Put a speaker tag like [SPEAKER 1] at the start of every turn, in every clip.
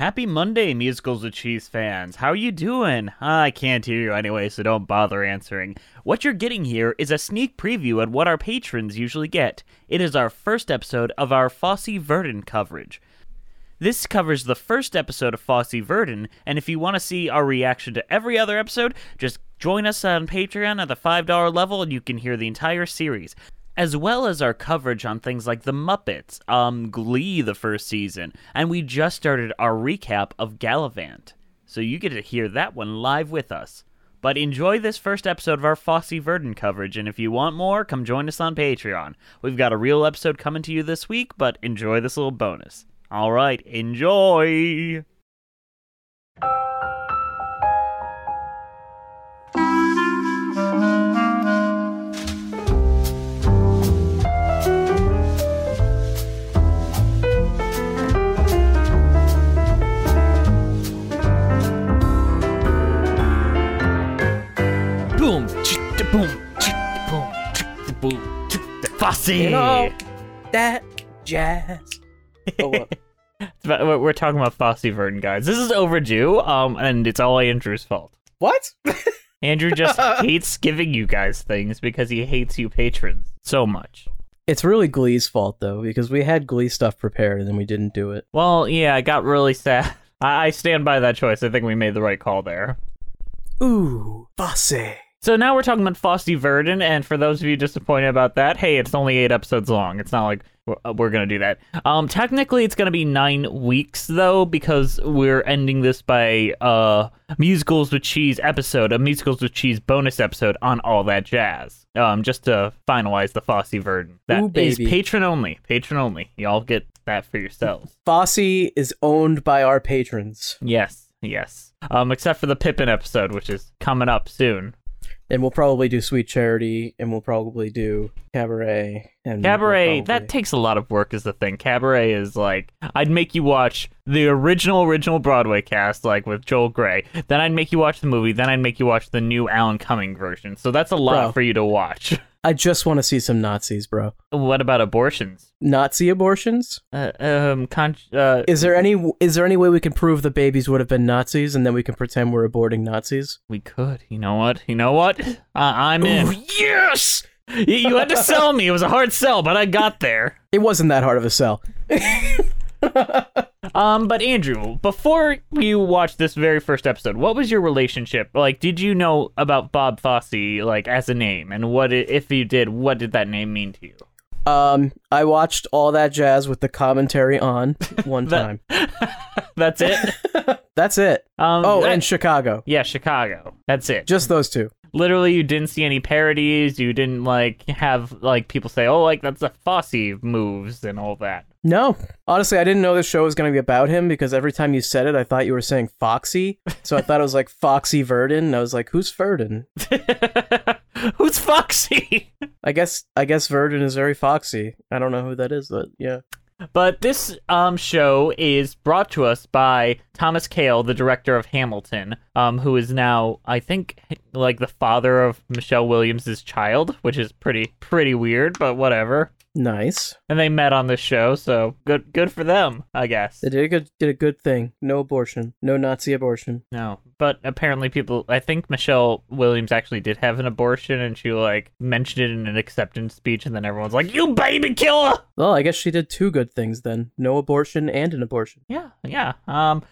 [SPEAKER 1] Happy Monday, Musicals with Cheese fans. How are you doing? I can't hear you anyway, so don't bother answering. What you're getting here is a sneak preview at what our patrons usually get. It is our first episode of our Fosse Verdon coverage. This covers the first episode of Fosse Verdon, and if you want to see our reaction to every other episode, just join us on Patreon at the $5 level and you can hear the entire series as well as our coverage on things like The Muppets, um, Glee the first season, and we just started our recap of Gallivant. So you get to hear that one live with us. But enjoy this first episode of our Fosse Verdon coverage, and if you want more, come join us on Patreon. We've got a real episode coming to you this week, but enjoy this little bonus. All right, enjoy! Fosse.
[SPEAKER 2] You know, that jazz. Oh, what?
[SPEAKER 1] But we're we're talking about Fosse Verdon, guys. This is overdue, um, and it's all Andrew's fault.
[SPEAKER 2] what?
[SPEAKER 1] Andrew just hates giving you guys things because he hates you patrons so much.
[SPEAKER 2] It's really Glee's fault though, because we had Glee stuff prepared and then we didn't do it.
[SPEAKER 1] Well, yeah, I got really sad. I, I stand by that choice. I think we made the right call there.
[SPEAKER 2] Ooh, Fosse.
[SPEAKER 1] So now we're talking about Fosse Verdon, and for those of you disappointed about that, hey, it's only eight episodes long. It's not like we're, uh, we're gonna do that. Um, technically, it's gonna be nine weeks though, because we're ending this by uh musicals with cheese episode, a musicals with cheese bonus episode on all that jazz. Um, just to finalize the Fosse Verdon. That
[SPEAKER 2] Ooh,
[SPEAKER 1] is patron only. Patron only. Y'all get that for yourselves.
[SPEAKER 2] Fosse is owned by our patrons,
[SPEAKER 1] Yes, yes. Um, except for the Pippin episode, which is coming up soon.
[SPEAKER 2] And we'll probably do Sweet Charity, and we'll probably do Cabaret. And we'll
[SPEAKER 1] Cabaret, that takes a lot of work is the thing. Cabaret is like I'd make you watch the original original Broadway cast like with Joel Grey. Then I'd make you watch the movie, then I'd make you watch the new Alan Cumming version. So that's a lot
[SPEAKER 2] Bro.
[SPEAKER 1] for you to watch.
[SPEAKER 2] I just want to see some Nazis, bro.
[SPEAKER 1] what about abortions?
[SPEAKER 2] Nazi abortions?
[SPEAKER 1] Uh, um con- uh,
[SPEAKER 2] Is there any is there any way we can prove the babies would have been Nazis, and then we can pretend we're aborting Nazis?
[SPEAKER 1] we could. You know what? You know what? Uh, I'm in.
[SPEAKER 2] Ooh, yes.
[SPEAKER 1] you, you had to sell me. It was a hard sell, but I got there.
[SPEAKER 2] It wasn't that hard of a sell.
[SPEAKER 1] Um, but Andrew, before you watched this very first episode, what was your relationship? Like, did you know about Bob Fosse, like, as a name? And what, if you did, what did that name mean to you?
[SPEAKER 2] Um, I watched all that jazz with the commentary on one
[SPEAKER 1] That-
[SPEAKER 2] time.
[SPEAKER 1] That's it?
[SPEAKER 2] That's it.
[SPEAKER 1] Um,
[SPEAKER 2] Oh,
[SPEAKER 1] that-
[SPEAKER 2] and Chicago.
[SPEAKER 1] yeah, Chicago. That's it.
[SPEAKER 2] Just those two.
[SPEAKER 1] Literally, you didn't see any parodies. You didn't, like, have, like, people say, oh, like, that's a Fosse moves and all that.
[SPEAKER 2] No, honestly, I didn't know this show was going to be about him because every time you said it, I thought you were saying Foxy. So I thought it was like Foxy Verdon. And I was like, who's Verdon?
[SPEAKER 1] Who's Foxy?
[SPEAKER 2] I guess I guess Verdon is very foxy. I don't know who that is, but yeah.
[SPEAKER 1] But this um, show is brought to us by Thomas Kail, the director of Hamilton, um, who is now, I think, like the father of Michelle Williams' child, which is pretty pretty weird, but whatever.
[SPEAKER 2] Nice.
[SPEAKER 1] and they met on this show. So good, good for them, I guess.
[SPEAKER 2] They did a good did a good thing. No abortion. No Nazi abortion.
[SPEAKER 1] No, but apparently people. I think Michelle Williams actually did have an abortion, and she like mentioned it in an acceptance speech, and then everyone's like, "You baby killer!"
[SPEAKER 2] Well, I guess she did two good things then. No abortion and an abortion.
[SPEAKER 1] Yeah, yeah. Um,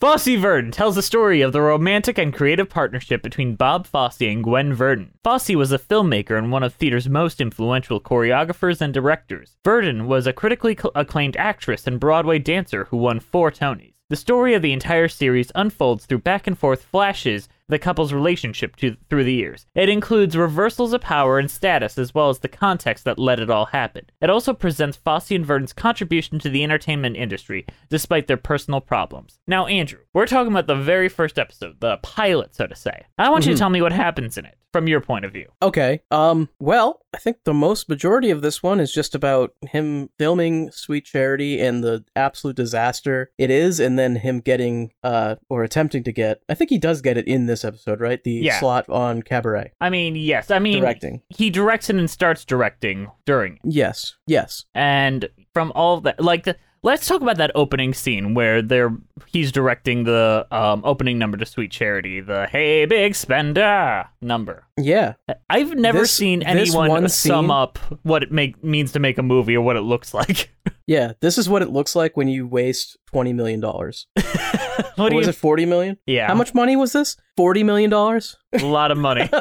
[SPEAKER 1] Fosse Verdon tells the story of the romantic and creative partnership between Bob Fosse and Gwen Verdon. Fosse was a filmmaker and one of theater's most influential choreographers and directors. Verdon was a critically cl- acclaimed actress and Broadway dancer who won four Tonys. The story of the entire series unfolds through back and forth flashes the couple's relationship to, through the years. It includes reversals of power and status as well as the context that let it all happen. It also presents Fosse and Verdon's contribution to the entertainment industry despite their personal problems. Now, Andrew, we're talking about the very first episode, the pilot, so to say. I want you to tell me what happens in it from your point of view.
[SPEAKER 2] Okay. Um. Well, I think the most majority of this one is just about him filming Sweet Charity and the absolute disaster it is, and then him getting, uh, or attempting to get. I think he does get it in this episode, right? The
[SPEAKER 1] Yeah.
[SPEAKER 2] slot on Cabaret.
[SPEAKER 1] I mean, yes. I mean,
[SPEAKER 2] Directing.
[SPEAKER 1] he directs it and starts directing during it.
[SPEAKER 2] Yes. Yes.
[SPEAKER 1] and from all that like the let's talk about that opening scene where they're he's directing the um, opening number to sweet charity the hey big spender number
[SPEAKER 2] Yeah.
[SPEAKER 1] i've never
[SPEAKER 2] This-
[SPEAKER 1] seen anyone sum
[SPEAKER 2] scene-
[SPEAKER 1] up what it make means to make a movie or what it looks like
[SPEAKER 2] Yeah. This is what it looks like when you waste twenty million dollars.
[SPEAKER 1] what
[SPEAKER 2] was
[SPEAKER 1] you
[SPEAKER 2] it forty million?
[SPEAKER 1] yeah
[SPEAKER 2] How much money was this? Forty million dollars.
[SPEAKER 1] a lot of money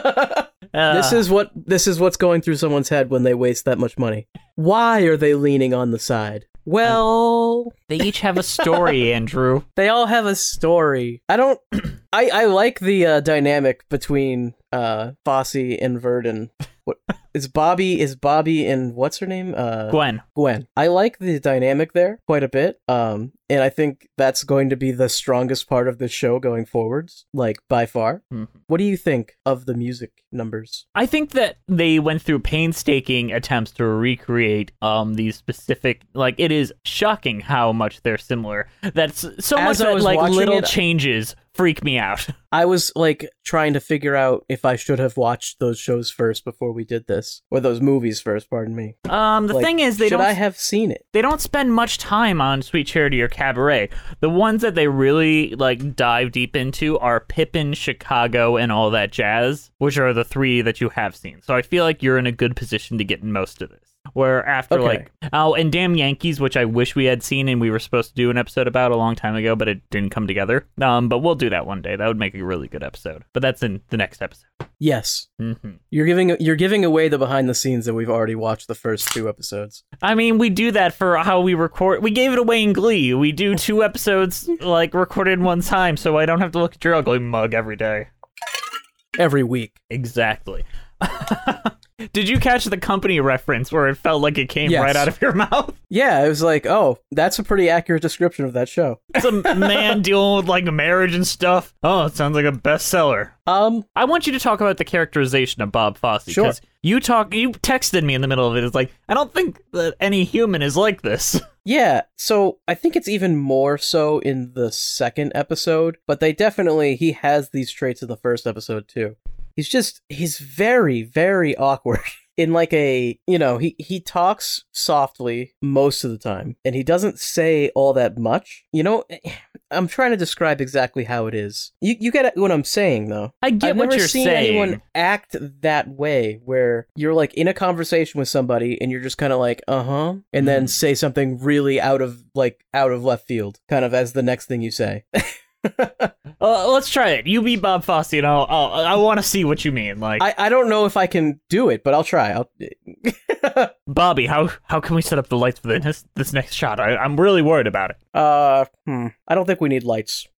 [SPEAKER 1] Uh,
[SPEAKER 2] this is what this is what's going through someone's head when they waste that much money. Why are they leaning on the side? Well,
[SPEAKER 1] they each have a story andrew
[SPEAKER 2] they all have a story. I don't. I I like the uh, dynamic between uh Fosse and Verdon. Is Bobby? Is Bobby and what's her name? Uh,
[SPEAKER 1] gwen
[SPEAKER 2] Gwen. I like the dynamic there quite a bit. Um, and I think that's going to be the strongest part of the show going forwards, like by far.
[SPEAKER 1] Mhm.
[SPEAKER 2] What do you think of the music numbers?
[SPEAKER 1] I think that they went through painstaking attempts to recreate um these specific like it is shocking how much they're similar. That's so
[SPEAKER 2] As
[SPEAKER 1] much that like little
[SPEAKER 2] it-
[SPEAKER 1] changes freak me out.
[SPEAKER 2] I was like trying to figure out if I should have watched those shows first before we did this, or those movies first. Pardon me.
[SPEAKER 1] Um the
[SPEAKER 2] Like,
[SPEAKER 1] thing is they
[SPEAKER 2] should
[SPEAKER 1] don't
[SPEAKER 2] I have seen it?
[SPEAKER 1] they don't spend much time on Sweet Charity or Cabaret. The ones that they really like dive deep into are Pippin, Chicago, and all that jazz, which are the three that you have seen. So I feel like you're in a good position to get most of this. Where after
[SPEAKER 2] Okay.
[SPEAKER 1] like oh and Damn Yankees, which I wish we had seen and we were supposed to do an episode about a long time ago, but it didn't come together. Um, but we'll do that one day. That would make a really good episode. But that's in the next episode.
[SPEAKER 2] Yes.
[SPEAKER 1] hmm
[SPEAKER 2] You're giving you're giving away the behind the scenes that we've already watched the first two episodes.
[SPEAKER 1] I mean, we do that for how we record. We gave it away in Glee. We do two episodes like recorded in one time, so I don't have to look at your ugly mug every day.
[SPEAKER 2] Every week.
[SPEAKER 1] Exactly. Did you catch the company reference where it felt like it came
[SPEAKER 2] Yes.
[SPEAKER 1] right out of your mouth?
[SPEAKER 2] Yeah, it was like, oh, that's a pretty accurate description of that show.
[SPEAKER 1] It's a man dealing with like marriage and stuff. Oh, it sounds like a bestseller.
[SPEAKER 2] Um,
[SPEAKER 1] I want you to talk about the characterization of Bob Fosse
[SPEAKER 2] Sure.
[SPEAKER 1] because you talk. You texted me in the middle of it. It's like I don't think that any human is like this.
[SPEAKER 2] yeah, so I think it's even more so in the second episode, but they definitely he has these traits in the first episode too. He's just he's very very awkward. In like a, you know, he he talks softly most of the time and he doesn't say all that much. You know, I'm trying to describe exactly how it is. You you get what I'm saying though.
[SPEAKER 1] I get
[SPEAKER 2] I've
[SPEAKER 1] what
[SPEAKER 2] never
[SPEAKER 1] you're
[SPEAKER 2] seen
[SPEAKER 1] saying.
[SPEAKER 2] anyone act that way where you're like in a conversation with somebody and you're just kind of like uh-huh and then
[SPEAKER 1] Mm-hmm.
[SPEAKER 2] say something really out of like out of left field kind of as the next thing you say
[SPEAKER 1] Uh, let's try it. You be Bob Fosse, and I'll, I'll I want to see what you mean. Like
[SPEAKER 2] I, I don't know if i can do it but i'll try i'll
[SPEAKER 1] Bobby, how how can we set up the lights for this this next shot? I, I'm really worried about it.
[SPEAKER 2] uh hmm, i don't think we need lights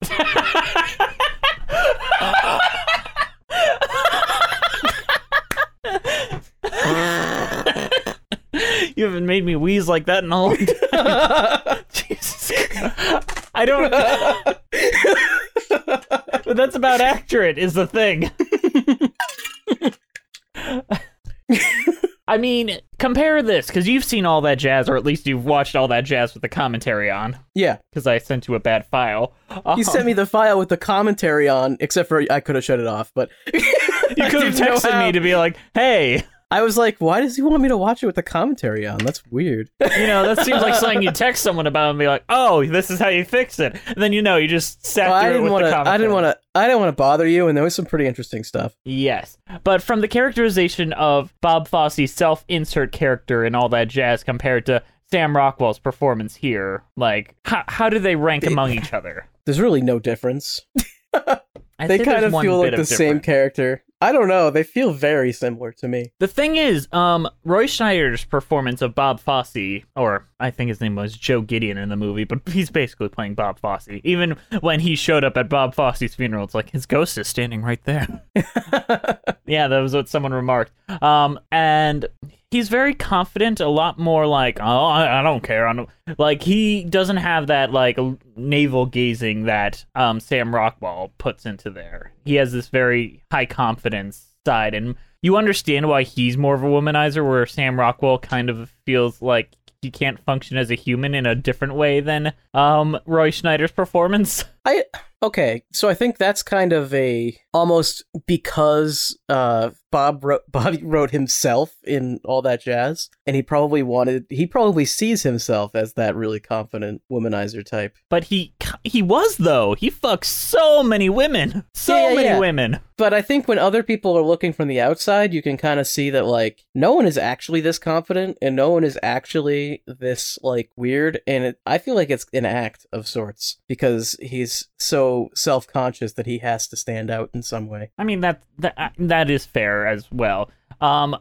[SPEAKER 1] You haven't made me wheeze like that in a long time. Jesus, I don't. But that's about accurate. Is the thing. I mean, compare this because you've seen all that jazz, or at least you've watched all that jazz with the commentary on.
[SPEAKER 2] yeah
[SPEAKER 1] Because I sent you a bad file.
[SPEAKER 2] you sent me the file with the commentary on except for i could have shut it off but
[SPEAKER 1] You could have texted me to be like, "Hey,
[SPEAKER 2] I was like, why does he want me to watch it with the commentary on? That's weird.
[SPEAKER 1] You know, that seems like something you text someone about and be like, "Oh, this is how you fix it." And then you know, you just sat
[SPEAKER 2] Well,
[SPEAKER 1] through
[SPEAKER 2] I didn't
[SPEAKER 1] with
[SPEAKER 2] want
[SPEAKER 1] the commentary.
[SPEAKER 2] I didn't want to. I didn't want to bother you, and there was some pretty interesting stuff.
[SPEAKER 1] Yes, but from the characterization of Bob Fosse's self-insert character and all that jazz compared to Sam Rockwell's performance here, like how how do they rank among each other?
[SPEAKER 2] There's really no difference. They kind of feel like the
[SPEAKER 1] of
[SPEAKER 2] same character. I don't know. They feel very similar to me.
[SPEAKER 1] The thing is, um, Roy Scheider's performance of Bob Fosse, or I think his name was Joe Gideon in the movie, but he's basically playing Bob Fosse. Even when he showed up at Bob Fosse's funeral, it's like his ghost is standing right there. yeah, that was what someone remarked. Um, and he's very confident, a lot more like, oh, I, I don't care. I don't like he doesn't have that like navel gazing that um Sam Rockwell puts into there. He has this very high confidence side, and you understand why he's more of a womanizer, where Sam Rockwell kind of feels like he can't function as a human in a different way than um Roy Scheider's performance.
[SPEAKER 2] I okay, so I think that's kind of a almost because uh Bob wrote Bob wrote himself in all that jazz, and he probably wanted he probably sees himself as that really confident womanizer type.
[SPEAKER 1] But he he was though. He fucks so many women, so
[SPEAKER 2] Yeah, yeah,
[SPEAKER 1] many
[SPEAKER 2] yeah.
[SPEAKER 1] women.
[SPEAKER 2] But I think when other people are looking from the outside, you can kind of see that like no one is actually this confident, and no one is actually this like weird. And it, I feel like it's an act of sorts because he's so self conscious that he has to stand out in some way.
[SPEAKER 1] I mean that that uh, that is fair as well. Um,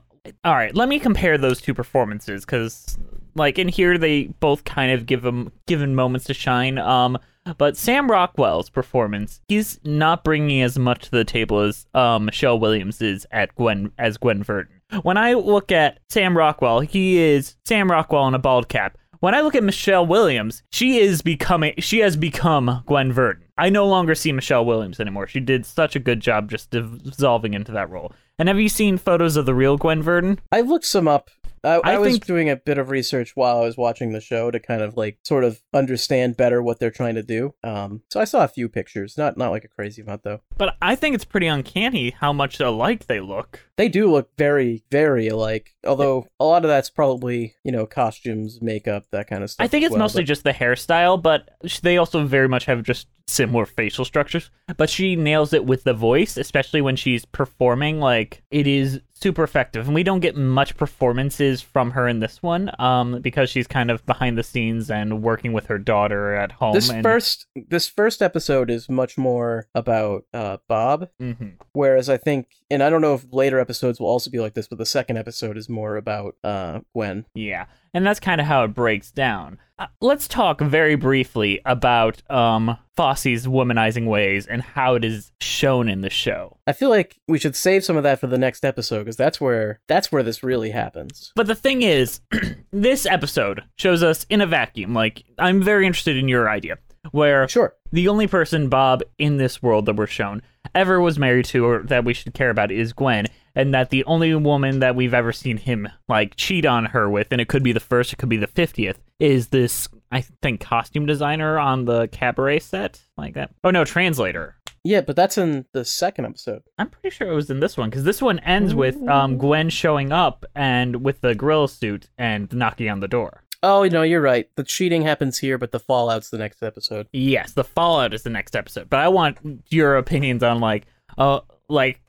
[SPEAKER 1] all right, let me compare those two performances because, like, in here they both kind of give them given moments to shine. Um, but Sam Rockwell's performance, he's not bringing as much to the table as um Michelle Williams is at Gwen as Gwen Verdon. When I look at Sam Rockwell, he is Sam Rockwell in a bald cap. When I look at Michelle Williams, she is becoming she has become Gwen Verdon. I no longer see Michelle Williams anymore. She did such a good job just dissolving into that role. And have you seen photos of the real Gwen Verdon?
[SPEAKER 2] I looked some up. I, I,
[SPEAKER 1] I
[SPEAKER 2] was
[SPEAKER 1] think-
[SPEAKER 2] doing a bit of research while I was watching the show to kind of like sort of understand better what they're trying to do. Um, so I saw a few pictures, not not like a crazy amount though.
[SPEAKER 1] But I think it's pretty uncanny how much alike they look.
[SPEAKER 2] They do look very very alike, although a lot of that's probably you know costumes, makeup, that kind of stuff.
[SPEAKER 1] I think it's
[SPEAKER 2] well,
[SPEAKER 1] mostly
[SPEAKER 2] but-
[SPEAKER 1] just the hairstyle, but they also very much have just similar facial structures. But she nails it with the voice, especially when she's performing. Like it is super effective, and we don't get much performances from her in this one, um, because she's kind of behind the scenes and working with her daughter at home.
[SPEAKER 2] This
[SPEAKER 1] and-
[SPEAKER 2] first this first episode is much more about uh, Bob,
[SPEAKER 1] Mhm.
[SPEAKER 2] whereas I think, and I don't know if later episodes will also be like this, but the second episode is more about uh, Gwen.
[SPEAKER 1] Yeah, and that's kind of how it breaks down. Uh, let's talk very briefly about um, Fosse's womanizing ways and how it is shown in the show.
[SPEAKER 2] I feel like we should save some of that for the next episode because that's where that's where this really happens.
[SPEAKER 1] But the thing is, this episode shows us in a vacuum. Like, I'm very interested in your idea, where
[SPEAKER 2] Sure.
[SPEAKER 1] the only person Bob in this world that we're shown ever was married to or that we should care about is Gwen, and that the only woman that we've ever seen him like cheat on her with, and it could be the first, it could be the fiftieth, is this I think costume designer on the cabaret set, like that. Oh no, translator.
[SPEAKER 2] Yeah, but that's in the second episode.
[SPEAKER 1] I'm pretty sure it was in this one because this one ends with um, Gwen showing up and with the gorilla suit and knocking on the door.
[SPEAKER 2] Oh no, you're right. The cheating happens here, but the fallout's the next episode.
[SPEAKER 1] Yes, the Fallout is the next episode, but I want your opinions on like, uh, like,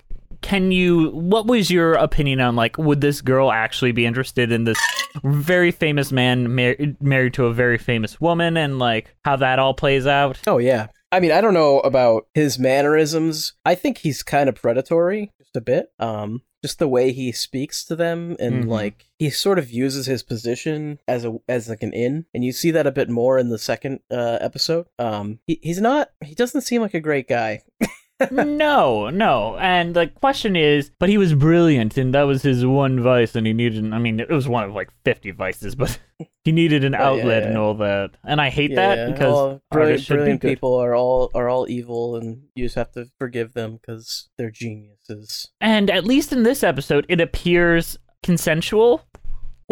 [SPEAKER 1] can you? What was your opinion on like, would this girl actually be interested in this very famous man mar- married to a very famous woman, and like how that all plays out?
[SPEAKER 2] Oh yeah. I mean, I don't know about his mannerisms. I think he's kind of predatory, just a bit. Um, just the way he speaks to them, and
[SPEAKER 1] Mhm.
[SPEAKER 2] like he sort of uses his position as a as like an in, and you see that a bit more in the second uh, episode. Um, he, he's not. He doesn't seem like a great guy.
[SPEAKER 1] no, no. And the question is, but he was brilliant, and that was his one vice, and he needed. I mean, it was one of like fifty vices, but he needed an
[SPEAKER 2] Oh,
[SPEAKER 1] outlet
[SPEAKER 2] yeah.
[SPEAKER 1] and all that. And I hate
[SPEAKER 2] Yeah,
[SPEAKER 1] that because
[SPEAKER 2] all brilliant, brilliant
[SPEAKER 1] be
[SPEAKER 2] people are all are all evil, and you just have to forgive them because they're geniuses.
[SPEAKER 1] And at least in this episode, it appears consensual.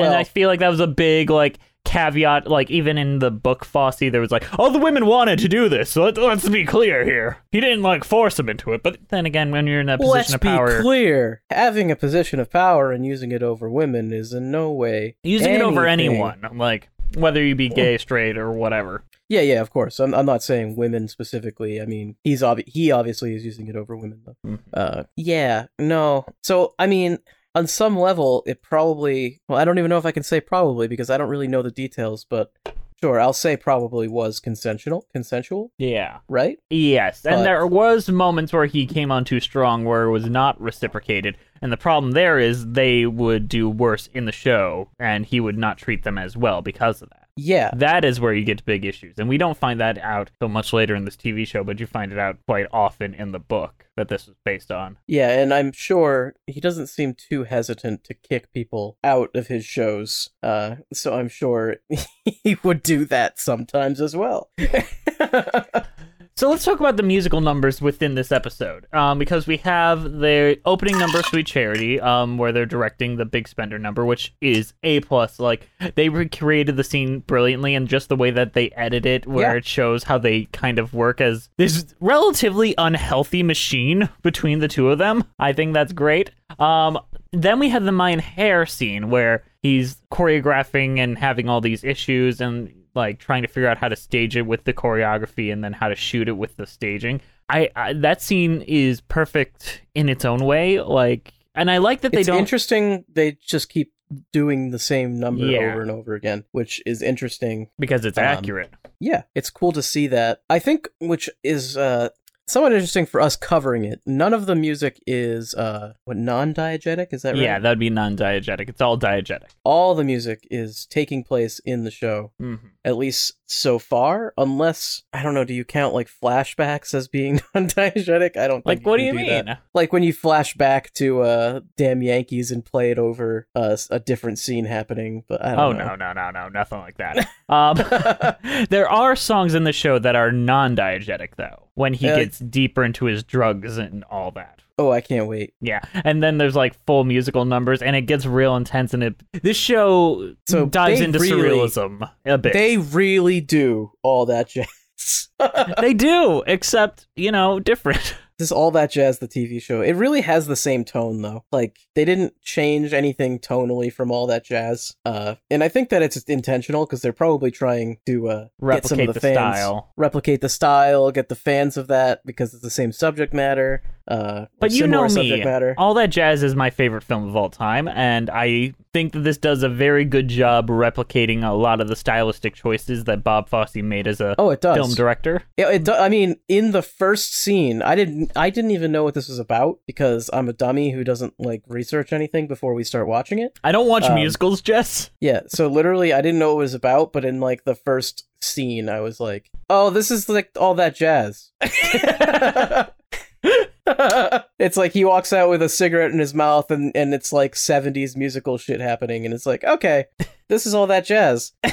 [SPEAKER 1] And I feel like that was a big like caveat. Like even in the book Fosse, there was like, all the women wanted to do this. So let, let's be clear here. He didn't like force them into it. But then again, when you're in that position
[SPEAKER 2] Let's
[SPEAKER 1] of
[SPEAKER 2] be
[SPEAKER 1] power,
[SPEAKER 2] clear. Having a position of power and using it over women is in no way
[SPEAKER 1] using it over anyone, like whether you be gay, straight, or whatever.
[SPEAKER 2] Yeah, yeah, of course. I'm, I'm not saying women specifically. I mean, he's obvi- he obviously is using it over women though.
[SPEAKER 1] Mhm.
[SPEAKER 2] Uh, yeah, no. So I mean, on some level, it probably. Well, I don't even know if I can say probably because I don't really know the details, but sure, I'll say probably was consensual. Consensual,
[SPEAKER 1] Yeah.
[SPEAKER 2] right?
[SPEAKER 1] Yes, and there was moments where he came on too strong where it was not reciprocated. And the problem there is they would do worse in the show, and he would not treat them as well because of that.
[SPEAKER 2] Yeah,
[SPEAKER 1] That is where you get to big issues. And we don't find that out till much later in this TV show, but you find it out quite often in the book that this was based on.
[SPEAKER 2] yeah, and I'm sure he doesn't seem too hesitant to kick people out of his shows. Uh, so I'm sure he would do that sometimes as well.
[SPEAKER 1] So let's talk about the musical numbers within this episode, um, because we have the opening number, "Sweet Charity," um, where they're directing the big spender number, which is a plus. Like they recreated the scene brilliantly, and just the way that they edit it, where
[SPEAKER 2] Yeah.
[SPEAKER 1] it shows how they kind of work as this relatively unhealthy machine between the two of them. I think that's great. Um, then we have the Mein Herr scene where he's choreographing and having all these issues and like trying to figure out how to stage it with the choreography and then how to shoot it with the staging. I, I that scene is perfect in its own way. Like, and I like that they
[SPEAKER 2] it's
[SPEAKER 1] don't.
[SPEAKER 2] interesting they just keep doing the same number
[SPEAKER 1] Yeah.
[SPEAKER 2] over and over again which is interesting
[SPEAKER 1] because it's
[SPEAKER 2] Um,
[SPEAKER 1] accurate.
[SPEAKER 2] yeah it's cool to see that i think which is uh somewhat interesting for us covering it none of the music is uh what non-diegetic is that right
[SPEAKER 1] Yeah, that'd be non-diegetic. It's all diegetic.
[SPEAKER 2] all the music is taking place in the show
[SPEAKER 1] Mm-hmm.
[SPEAKER 2] At least so far unless i don't know do you count like flashbacks as being non-diegetic i don't
[SPEAKER 1] Like, what do you
[SPEAKER 2] that.
[SPEAKER 1] mean?
[SPEAKER 2] like when you flash back to uh damn yankees and play it over uh, a different scene happening but i
[SPEAKER 1] Oh
[SPEAKER 2] don't know
[SPEAKER 1] no, no, no, no, nothing like that. um, there are songs in the show that are non-diegetic though. When he
[SPEAKER 2] Uh,
[SPEAKER 1] gets deeper into his drugs and all that.
[SPEAKER 2] oh i can't wait
[SPEAKER 1] Yeah, and then there's like full musical numbers, and it gets real intense. And it this show
[SPEAKER 2] So
[SPEAKER 1] dives into
[SPEAKER 2] really-
[SPEAKER 1] surrealism a bit.
[SPEAKER 2] they really do all that jazz.
[SPEAKER 1] They do, except you know, different.
[SPEAKER 2] this all that jazz the tv show. It really has the same tone though. Like they didn't change anything tonally from all that jazz uh and i think that it's intentional because they're probably trying to uh get some
[SPEAKER 1] Replicate
[SPEAKER 2] of the,
[SPEAKER 1] the
[SPEAKER 2] fans
[SPEAKER 1] style.
[SPEAKER 2] replicate the style get the fans of that because it's the same subject matter uh
[SPEAKER 1] But you know me,
[SPEAKER 2] matter.
[SPEAKER 1] All that jazz is my favorite film of all time, and I think that this does a very good job replicating a lot of the stylistic choices that Bob Fosse made as a
[SPEAKER 2] oh it does
[SPEAKER 1] film director.
[SPEAKER 2] Yeah, it do- I mean, in the first scene, I didn't, I didn't even know what this was about because I'm a dummy who doesn't like research anything before we start watching it.
[SPEAKER 1] I don't watch
[SPEAKER 2] Um,
[SPEAKER 1] musicals, Jess.
[SPEAKER 2] Yeah, so literally, I didn't know what it was about, but in like the first scene, I was like, "Oh, this is like all that jazz." it's like he walks out with a cigarette in his mouth, and and it's like '70s musical shit happening, and it's like, okay, this is all that jazz.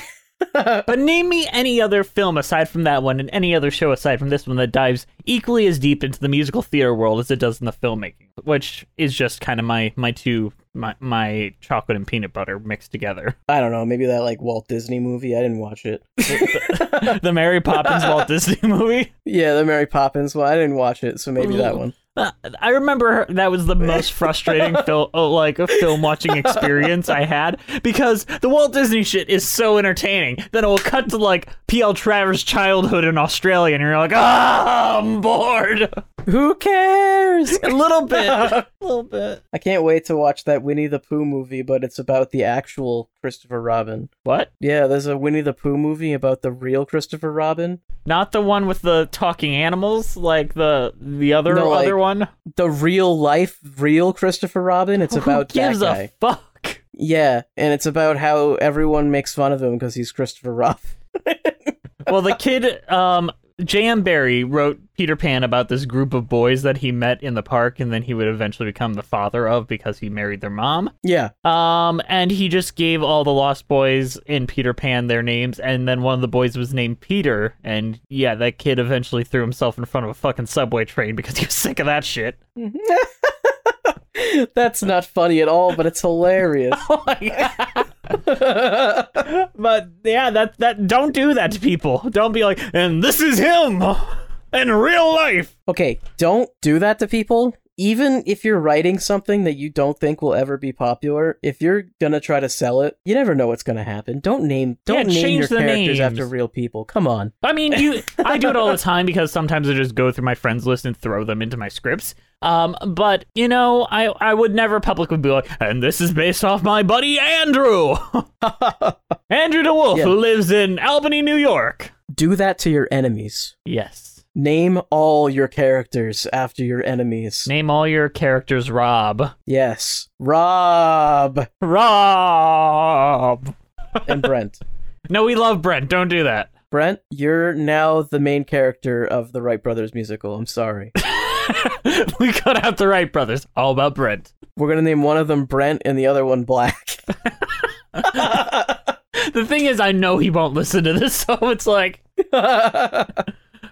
[SPEAKER 1] But name me any other film aside from that one and any other show aside from this one that dives equally as deep into the musical theater world as it does in the filmmaking, which is just kind of my my two my my chocolate and peanut butter mixed together.
[SPEAKER 2] I don't know, maybe that like Walt Disney movie. I didn't watch it.
[SPEAKER 1] the Mary Poppins Walt Disney movie.
[SPEAKER 2] Yeah, the Mary Poppins one. I didn't watch it, so maybe that one.
[SPEAKER 1] Uh, I remember that was the most frustrating film, like a film watching experience I had because the Walt Disney shit is so entertaining. Then it will cut to like P.L. Travers' childhood in Australia, and you're like, ah, I'm bored.
[SPEAKER 2] Who cares?
[SPEAKER 1] A little bit, a little bit.
[SPEAKER 2] I can't wait to watch that Winnie the Pooh movie, but it's about the actual Christopher Robin.
[SPEAKER 1] What?
[SPEAKER 2] Yeah, there's a Winnie the Pooh movie about the real Christopher Robin.
[SPEAKER 1] Not the one with the talking animals, like the the other
[SPEAKER 2] No, like,
[SPEAKER 1] other one.
[SPEAKER 2] The real life, real Christopher Robin. It's
[SPEAKER 1] Who
[SPEAKER 2] about
[SPEAKER 1] gives
[SPEAKER 2] that
[SPEAKER 1] a fuck?
[SPEAKER 2] yeah, and it's about how everyone makes fun of him because he's Christopher Robin.
[SPEAKER 1] well, the kid, um, J.M. Barrie wrote Peter Pan about this group of boys that he met in the park, and then he would eventually become the father of because he married their mom.
[SPEAKER 2] Yeah,
[SPEAKER 1] Um, and he just gave all the Lost Boys in Peter Pan their names, and then one of the boys was named Peter, and yeah, that kid eventually threw himself in front of a fucking subway train because he was sick of that shit.
[SPEAKER 2] that's not funny at all, but it's hilarious.
[SPEAKER 1] Oh but yeah, that that don't do that to people. Don't be like, and this is him in real life.
[SPEAKER 2] Okay, don't do that to people. Even if you're writing something that you don't think will ever be popular, if you're gonna try to sell it, you never know what's gonna happen. Don't name don't
[SPEAKER 1] Yeah,
[SPEAKER 2] name
[SPEAKER 1] change
[SPEAKER 2] your
[SPEAKER 1] the
[SPEAKER 2] characters
[SPEAKER 1] names.
[SPEAKER 2] after real people. Come on.
[SPEAKER 1] I mean, you. I do it all the time because sometimes I just go through my friends list and throw them into my scripts. Um, but you know, I I would never publicly be like, and this is based off my buddy Andrew, Andrew DeWolf,
[SPEAKER 2] Yeah.
[SPEAKER 1] who lives in Albany, New York.
[SPEAKER 2] Do that to your enemies.
[SPEAKER 1] Yes.
[SPEAKER 2] Name all your characters after your enemies.
[SPEAKER 1] Name all your characters Rob.
[SPEAKER 2] yes. Rob
[SPEAKER 1] Rob.
[SPEAKER 2] and Brent.
[SPEAKER 1] No, we love Brent. Don't do that.
[SPEAKER 2] Brent, you're now the main character of the Wright Brothers musical. I'm sorry.
[SPEAKER 1] we cut out the Wright brothers. All about Brent.
[SPEAKER 2] We're gonna name one of them Brent and the other one Black.
[SPEAKER 1] The thing is, I know he won't listen to this, so it's like,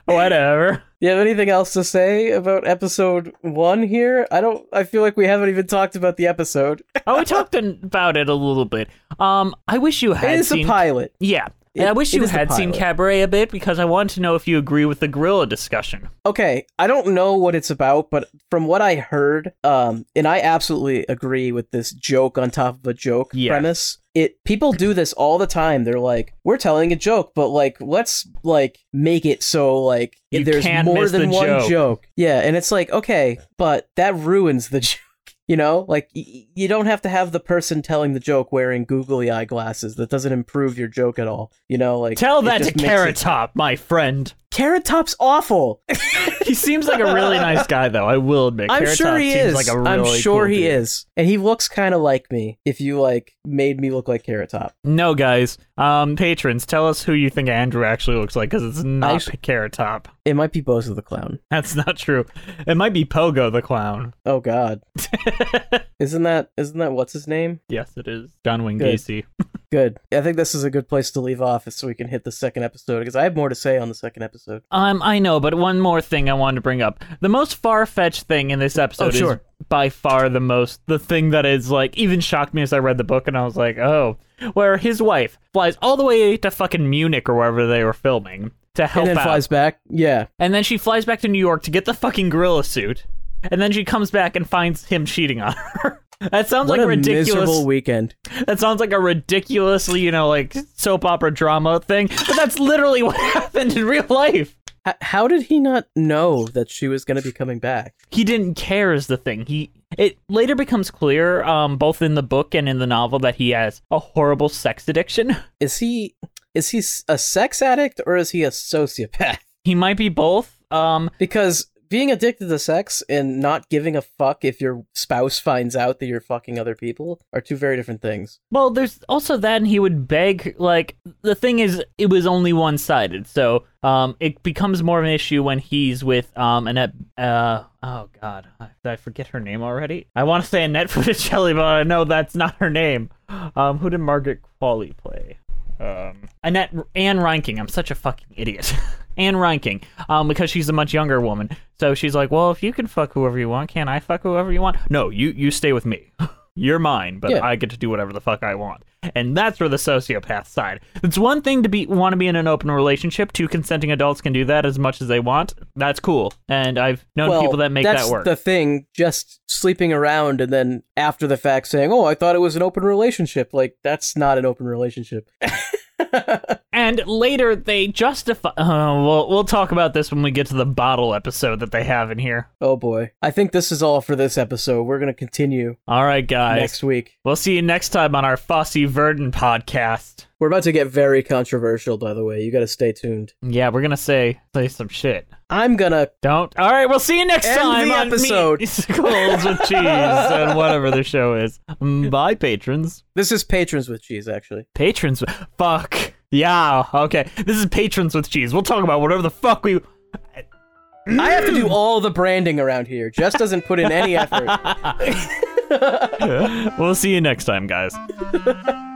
[SPEAKER 1] whatever.
[SPEAKER 2] you have anything else to say about episode one here? I don't. I feel like we haven't even talked about the episode.
[SPEAKER 1] Oh, we talked about it a little bit. Um, I wish you had
[SPEAKER 2] It is
[SPEAKER 1] seen.
[SPEAKER 2] a pilot.
[SPEAKER 1] yeah,
[SPEAKER 2] It-
[SPEAKER 1] I wish you had seen. Cabaret a bit because I wanted to know if you agree with the gorilla discussion.
[SPEAKER 2] Okay, I don't know what it's about, but from what I heard, um, and I absolutely agree with this joke on top of a joke
[SPEAKER 1] Yeah.
[SPEAKER 2] premise. It people do this all the time. They're like, "We're telling a joke, but like, let's like make it so like
[SPEAKER 1] You
[SPEAKER 2] there's more than
[SPEAKER 1] the
[SPEAKER 2] one
[SPEAKER 1] joke.
[SPEAKER 2] joke." Yeah, and it's like, okay, but that ruins the joke. You know, like y- you don't have to have the person telling the joke wearing googly eye glasses. That doesn't improve your joke at all. You know, like
[SPEAKER 1] Tell that to
[SPEAKER 2] just makes it-
[SPEAKER 1] my friend.
[SPEAKER 2] Carrot Top's awful.
[SPEAKER 1] He seems like a really nice guy, though. I will admit.
[SPEAKER 2] I'm
[SPEAKER 1] Carrot
[SPEAKER 2] sure
[SPEAKER 1] Top
[SPEAKER 2] he is.
[SPEAKER 1] Like a
[SPEAKER 2] I'm sure
[SPEAKER 1] cool
[SPEAKER 2] he
[SPEAKER 1] dude.
[SPEAKER 2] is, and he looks kind of like me. If you like made me look like Carrot Top,
[SPEAKER 1] No, guys. Um, patrons, tell us who you think Andrew actually looks like, because it's not
[SPEAKER 2] Actu-
[SPEAKER 1] Carrot Top.
[SPEAKER 2] it might be Bozo the Clown.
[SPEAKER 1] That's not true. It might be Pogo the clown.
[SPEAKER 2] Oh God, isn't that isn't that what's his name?
[SPEAKER 1] Yes, it is. John Wayne
[SPEAKER 2] Good.
[SPEAKER 1] Gacy.
[SPEAKER 2] Good. I think this is a good place to leave off, so we can hit the second episode because I have more to say on the second episode.
[SPEAKER 1] Um, I know, but one more thing I wanted to bring up. The most far-fetched thing in this episode
[SPEAKER 2] Oh, sure.
[SPEAKER 1] is by far the most the thing that is like even shocked me as I read the book and I was like, "Oh." Where his wife flies all the way to fucking Munich or wherever they were filming to help
[SPEAKER 2] and then
[SPEAKER 1] out.
[SPEAKER 2] flies back. Yeah.
[SPEAKER 1] And then she flies back to New York to get the fucking gorilla suit. And then she comes back and finds him cheating on her. That sounds
[SPEAKER 2] What
[SPEAKER 1] like
[SPEAKER 2] a
[SPEAKER 1] ridiculous.
[SPEAKER 2] miserable weekend.
[SPEAKER 1] That sounds like a ridiculously, you know, like soap opera drama thing. But that's literally what happened in real life.
[SPEAKER 2] How did he not know that she was going to be coming back?
[SPEAKER 1] He didn't care is the thing. He it later becomes clear, um, both in the book and in the novel, that he has a horrible sex addiction.
[SPEAKER 2] Is he is he a sex addict or is he a sociopath?
[SPEAKER 1] He might be both. Um,
[SPEAKER 2] Because being addicted to sex and not giving a fuck if your spouse finds out that you're fucking other people are two very different things.
[SPEAKER 1] Well, there's also that, and he would beg. Like the thing is, it was only one sided, so um, it becomes more of an issue when he's with um Annette. Uh, oh God, I- did I forget her name already? I want to say Annette Funicello, but I know that's not her name. Um, who did Margaret Qualley play? Um, Annette Ann Reinking. I'm such a fucking idiot. Ann Reinking, um, because she's a much younger woman. So she's like, well, if you can fuck whoever you want, can I fuck whoever you want? No, you you stay with me. You're mine, but
[SPEAKER 2] Yeah.
[SPEAKER 1] I get to do whatever the fuck I want. And that's where the sociopath side. It's one thing to be want to be in an open relationship. Two consenting adults can do that as much as they want. That's cool. And I've known
[SPEAKER 2] well,
[SPEAKER 1] people that make
[SPEAKER 2] that's
[SPEAKER 1] that work.
[SPEAKER 2] the thing. Just sleeping around and then after the fact saying, "Oh, I thought it was an open relationship." Like that's not an open relationship.
[SPEAKER 1] And later they justify. Uh, we'll we'll talk about this when we get to the bottle episode that they have in here.
[SPEAKER 2] oh boy, I think this is all for this episode. We're gonna continue
[SPEAKER 1] All right, guys.
[SPEAKER 2] next week.
[SPEAKER 1] We'll see you next time on our Fosse Verdon podcast.
[SPEAKER 2] We're about to get very controversial, by the way. You got to stay tuned.
[SPEAKER 1] Yeah, we're gonna say say some shit.
[SPEAKER 2] I'm gonna
[SPEAKER 1] Don't. All right, we'll see you next
[SPEAKER 2] End
[SPEAKER 1] time
[SPEAKER 2] the
[SPEAKER 1] on
[SPEAKER 2] episode.
[SPEAKER 1] Musicals with cheese and whatever the show is. Mm, Bye, patrons.
[SPEAKER 2] This is patrons with cheese, actually.
[SPEAKER 1] Patrons. Fuck. Yeah. Okay. This is patrons with cheese. We'll talk about whatever the fuck we.
[SPEAKER 2] I have to do all the branding around here. Jess doesn't put in any effort.
[SPEAKER 1] we'll see you next time, guys.